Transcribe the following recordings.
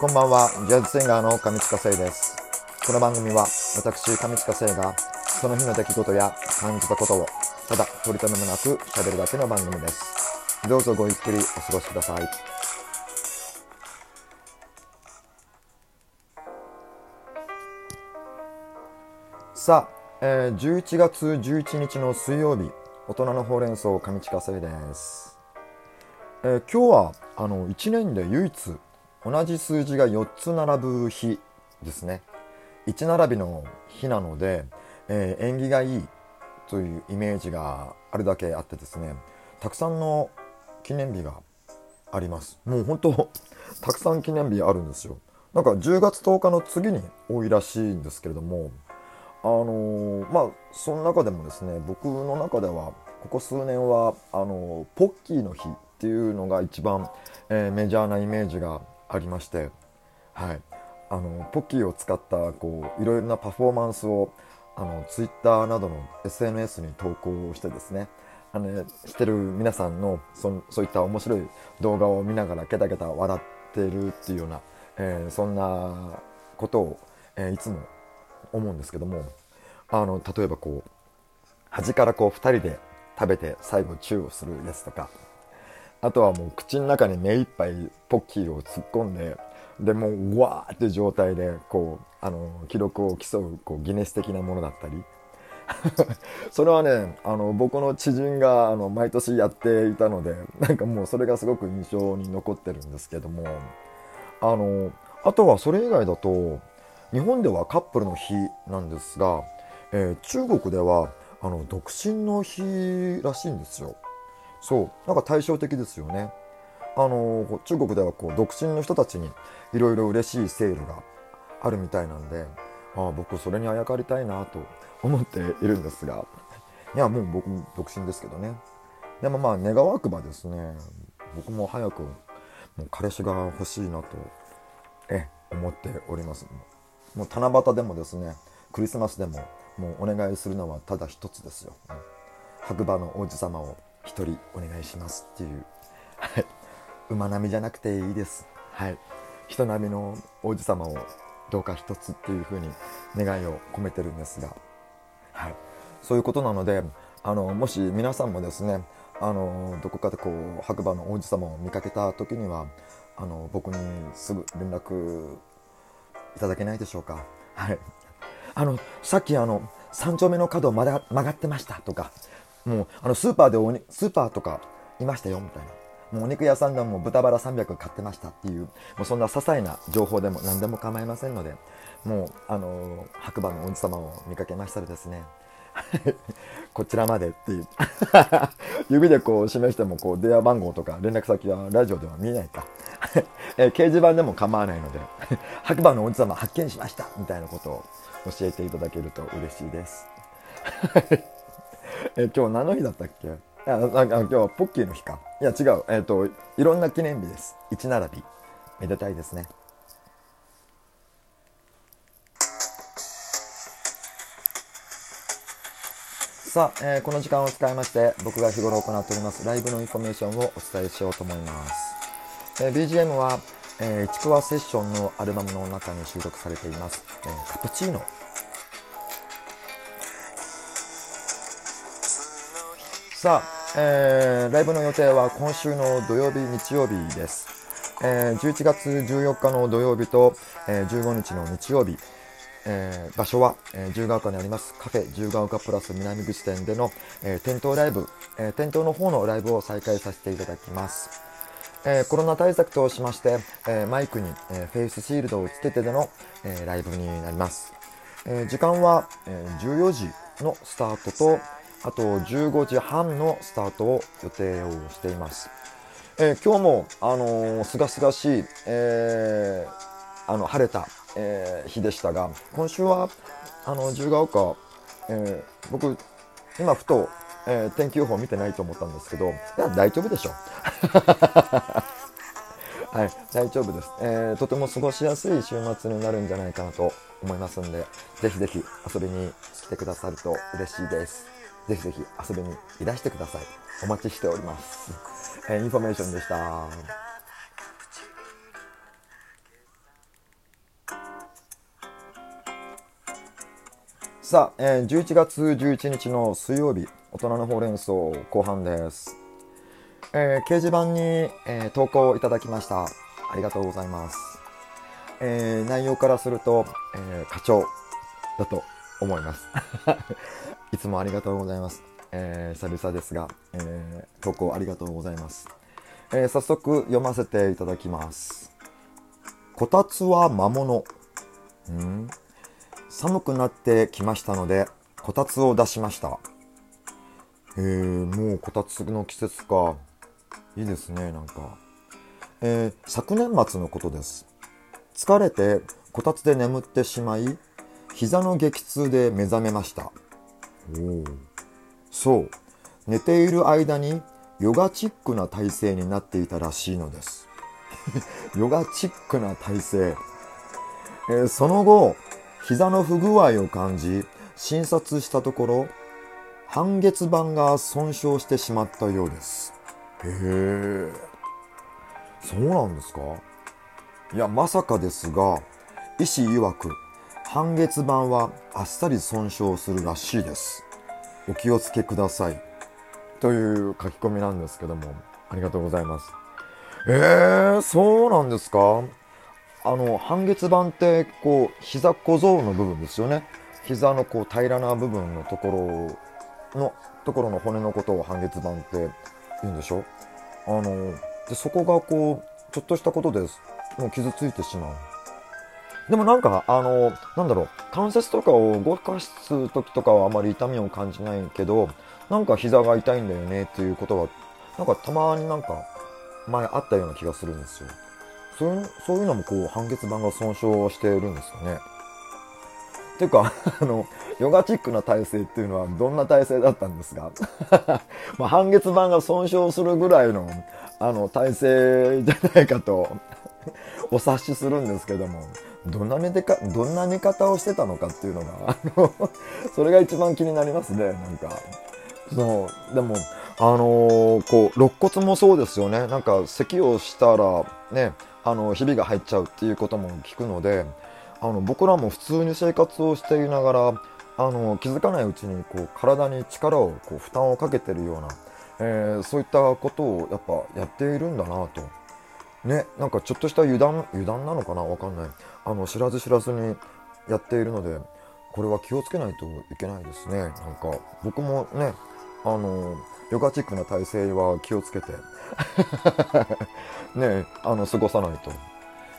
こんばんは、ジャズシンガーの上塚聖です。この番組は私、上塚聖がその日の出来事や感じたことをただ取り留めもなく喋るだけの番組です。どうぞごゆっくりお過ごしください。さあ、えー11月11日の水曜日、大人のほうれん草上近聖です。えー今日はあの1年で唯一同じ数字が4つ並ぶ日ですね。1並びの日なので、えー縁起がいいというイメージがあるだけあってですねたくさんの記念日があります。もう本当たくさん記念日あるんですよ。なんか10月10日の次に多いらしいんですけれどもあのーまあその中でもですね僕の中ではここ数年はあのーポッキーの日っていうのが一番、えーメジャーなイメージがありまして、はい、あのポッキーを使ったこういろいろなパフォーマンスをあのツイッターなどの SNS に投稿してですね。あのしてる皆さんのそそういった面白い動画を見ながらケタケタ笑ってるっていうような、えーそんなことを、えーいつも思うんですけどもあの例えばこう端からこう2人で食べて最後チューをするやつとかあとはもう口の中に目いっぱいポッキーを突っ込んででもううわーって状態でこうあの記録を競うこうギネス的なものだったり。それはねあの僕の知人があの毎年やっていたのでなんかもうそれがすごく印象に残ってるんですけどもあのあとはそれ以外だと日本ではカップルの日なんですが、えー中国ではあの独身の日らしいんですよ。そう。なんか対照的ですよね。あの中国ではこう独身の人たちにいろいろ嬉しいセールがあるみたいなんでああ僕それにあやかりたいなと 思っているんですが。いやもう僕独身ですけどね。でもまあ願わくばですね僕も早くもう彼氏が欲しいなとえ思っております。もう七夕でもですねクリスマスでももうお願いするのはただ一つですよ。白馬の王子様を一人お願いしますっていう。はい。馬並みじゃなくていいです。はい。人並みの王子様をどうか一つっていうふうに願いを込めてるんですが。はい。そういうことなのであのもし皆さんもですねあのどこかでこう白馬の王子様を見かけた時にはあの僕にすぐ連絡いただけないでしょうか。はい。あのさっきあの3丁目の角まだ曲がってましたとかもうあのスーパーでおにスーパーとかいましたよみたいな。もうお肉屋さんでも豚バラ300買ってましたっていうもうそんな些細な情報でも何でも構いませんのでもうあの白馬の王子様を見かけましたらですね こちらまでっていう 指でこう示してもこう電話番号とか連絡先はラジオでは見えないか。えー掲示板でも構わないので白馬の王子様発見しましたみたいなことを教えていただけると嬉しいです。え今日何の日だったっけ？あああ今日はポッキーの日か。いや違う。えっ、といろんな記念日です。1並び。めでたいですね。さあ、えーこの時間を使いまして僕が日頃行っておりますライブのインフォメーションをお伝えしようと思います、えー BGM は、えー、ちくわセッションのアルバムの中に収録されています、えーカプチーノ。さあ、えーライブの予定は今週の土曜日日曜日です、えー11月14日の土曜日と、えー15日の日曜日。えー場所は、えー自由が丘にあります。カフェ自由が丘プラス南口店での、えー店頭ライブ、えー店頭の方のライブを再開させていただきます、えーコロナ対策としまして、えーマイクに、えーフェイスシールドをつけてでの、えーライブになります、えー時間は、えー14時のスタートとあと15時半のスタートを予定をしています、えー今日もあのー、すがすがしい、えーあの晴れた、えー日でしたが今週はあの自由が丘、えー僕今ふと、えー天気予報見てないと思ったんですけどいや大丈夫でしょ はい大丈夫です、えーとても過ごしやすい週末になるんじゃないかなと思いますんでぜひぜひ遊びに来てくださると嬉しいです。ぜひぜひ遊びにいらしてください。お待ちしております。えー、インフォメーションでした。さあ、えー、11月11日の水曜日、大人のほうれん草後半です。えー、掲示板に、えー、投稿いただきました。ありがとうございます。えー、内容からすると、え課長だと思います。いつもありがとうございます。え久々ですが、えー投稿ありがとうございます。え早速読ませていただきます。こたつは魔物。ん？寒くなってきましたので、こたつを出しました。えー、もうこたつの季節か。いいですね、なんか。えー、昨年末のことです。疲れてこたつで眠ってしまい、膝の激痛で目覚めました。おそう、寝ている間にヨガチックな体勢になっていたらしいのです。ヨガチックな体勢。えー、その後、膝の不具合を感じ、診察したところ、半月板が損傷してしまったようです。へえ。そうなんですか？いや、まさかですが、医師曰く、半月板はあっさり損傷するらしいです。お気をつけください。という書き込みなんですけども、ありがとうございます。えー、そうなんですか？あの半月板ってこう膝小僧の部分ですよね膝のこう平らな部分のところのところの骨のことを半月板って言うんでしょ？あのでそこがこうちょっとしたことですもう傷ついてしまうでもなんかあのなんだろう関節とかを動かす時とかはあまり痛みを感じないけどなんか膝が痛いんだよねっていうことはなんかたまになんか前あったような気がするんですよそういうそういうのもこう半月板が損傷しているんですよね。ていうか、あの、ヨガチックな体勢っていうのはどんな体勢だったんですか まあ、半月板が損傷するぐらいの、あの、体勢じゃないかと お察しするんですけども、どんな寝てか、どんな寝方をしてたのかっていうのが、あの、それが一番気になりますね、なんか。そう、でも、あのー、こう、肋骨もそうですよね。なんか、咳をしたら、ね、あのひびが入っちゃうっていうことも聞くのであの僕らも普通に生活をしていながらあの気づかないうちにこう体に力をこう負担をかけてるような、えー、そういったことをやっぱやっているんだなと。ね、なんかちょっとした油断油断なのかな？わかんない。あの知らず知らずにやっているのでこれは気をつけないといけないですね。なんか僕もねあのヨガチックな体勢は気をつけて ねあの過ごさないと。い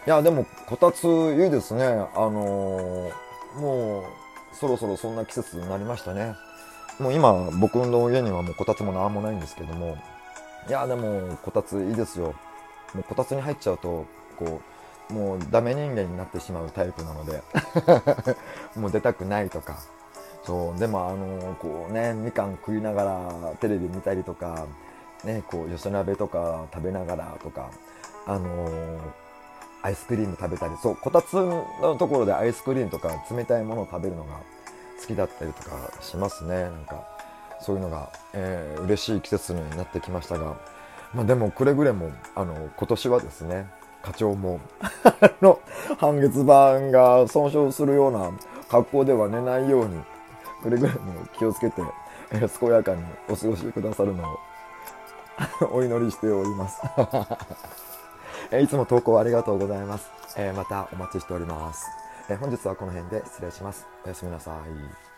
やでもこたついいですね。あの、もうそろそろそんな季節になりましたね。もう今僕の家にはもうこたつも何もないんですけども。いやでもこたついいですよ。もうこたつに入っちゃうとこうもうダメ人間になってしまうタイプなので もう出たくないとか。そうでもあのこうねみかん食いながらテレビ見たりとかねこうよそ鍋とか食べながらとかあのアイスクリーム食べたりそうこたつのところでアイスクリームとか冷たいものを食べるのが好きだったりとかしますね。なんかそういうのが、えー、嬉しい季節になってきましたが、まあ、でもくれぐれもあの今年はですね課長も の半月板が損傷するような格好では寝ないようにくれぐれも気をつけて、健やかにお過ごしくださるのを お祈りしておりますいつも投稿ありがとうございます。え、またお待ちしております。え、本日はこの辺で失礼します。おやすみなさい。